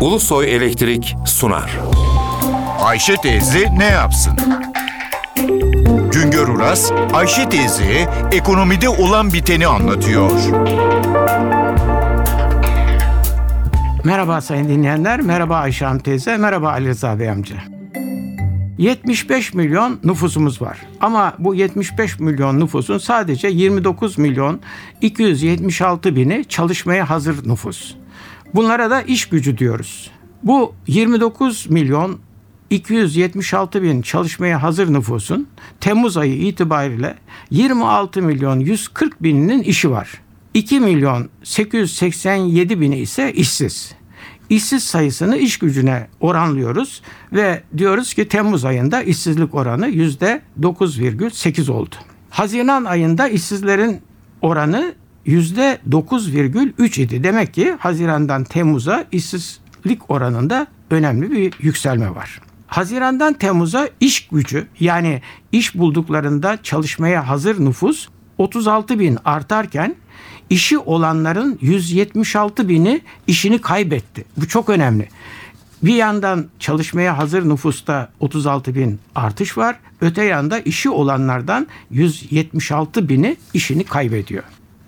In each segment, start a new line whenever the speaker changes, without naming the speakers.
Ulusoy Elektrik sunar.
Ayşe teyze ne yapsın? Güngör Uras, Ayşe teyze ekonomide olan biteni anlatıyor.
Merhaba sayın dinleyenler, merhaba Ayşe Hanım teyze, merhaba Ali Rıza Bey amca. 75 milyon nüfusumuz var. Ama bu 75 milyon nüfusun sadece 29 milyon 276 bini çalışmaya hazır nüfus. Bunlara da iş gücü diyoruz. Bu 29 milyon 276 bin çalışmaya hazır nüfusun Temmuz ayı itibariyle 26 milyon 140 bininin işi var. 2 milyon 887 bini ise işsiz. İşsiz sayısını iş gücüne oranlıyoruz ve diyoruz ki Temmuz ayında işsizlik oranı yüzde 9,8 oldu. Haziran ayında işsizlerin oranı %9,3 idi. Demek ki Haziran'dan Temmuz'a işsizlik oranında önemli bir yükselme var. Haziran'dan Temmuz'a iş gücü yani iş bulduklarında çalışmaya hazır nüfus 36 bin artarken işi olanların 176 bini işini kaybetti. Bu çok önemli. Bir yandan çalışmaya hazır nüfusta 36 bin artış var. Öte yanda işi olanlardan 176 bini işini kaybediyor.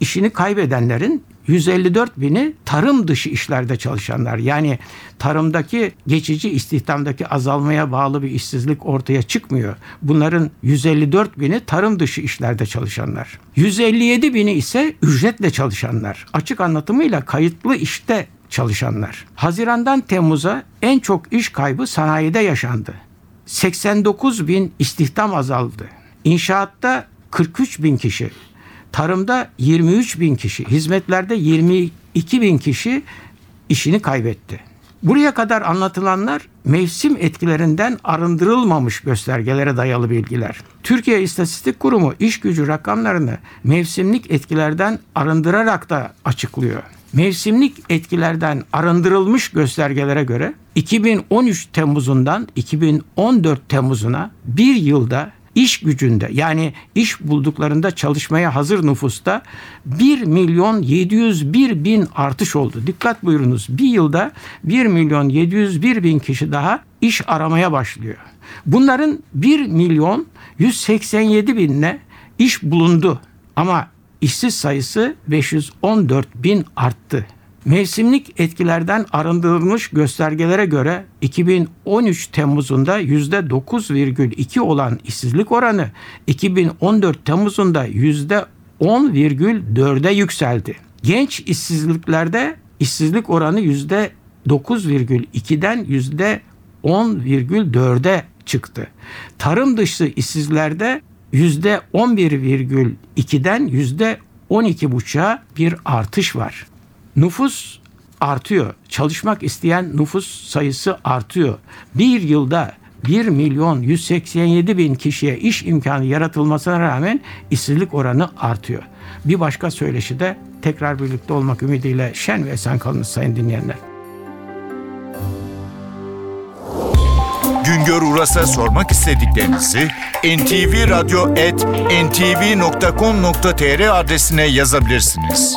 İşini kaybedenlerin 154 bini tarım dışı işlerde çalışanlar. Yani tarımdaki geçici istihdamdaki azalmaya bağlı bir işsizlik ortaya çıkmıyor. Bunların 154 bini tarım dışı işlerde çalışanlar. 157 bini ise ücretle çalışanlar. Açık anlatımıyla kayıtlı işte çalışanlar. Hazirandan Temmuz'a en çok iş kaybı sanayide yaşandı. 89 bin istihdam azaldı. İnşaatta 43 bin kişi, Tarımda 23 bin kişi, hizmetlerde 22 bin kişi işini kaybetti. Buraya kadar anlatılanlar mevsim etkilerinden arındırılmamış göstergelere dayalı bilgiler. Türkiye İstatistik Kurumu iş gücü rakamlarını mevsimlik etkilerden arındırarak da açıklıyor. Mevsimlik etkilerden arındırılmış göstergelere göre 2013 Temmuz'undan 2014 Temmuz'una bir yılda iş gücünde yani iş bulduklarında çalışmaya hazır nüfusta 1 milyon 701 bin artış oldu. Dikkat buyurunuz bir yılda 1 milyon 701 bin kişi daha iş aramaya başlıyor. Bunların 1 milyon 187 binle iş bulundu ama işsiz sayısı 514 bin arttı. Mevsimlik etkilerden arındırılmış göstergelere göre 2013 Temmuz'unda %9,2 olan işsizlik oranı 2014 Temmuz'unda %10,4'e yükseldi. Genç işsizliklerde işsizlik oranı %9,2'den %10,4'e çıktı. Tarım dışı işsizlerde %11,2'den %12,5'a bir artış var. Nüfus artıyor. Çalışmak isteyen nüfus sayısı artıyor. Bir yılda 1 milyon 187 bin kişiye iş imkanı yaratılmasına rağmen işsizlik oranı artıyor. Bir başka söyleşi de tekrar birlikte olmak ümidiyle şen ve esen kalınız sayın dinleyenler.
Güngör Uras'a sormak istediklerinizi ntvradio.ntv.com.tr adresine yazabilirsiniz.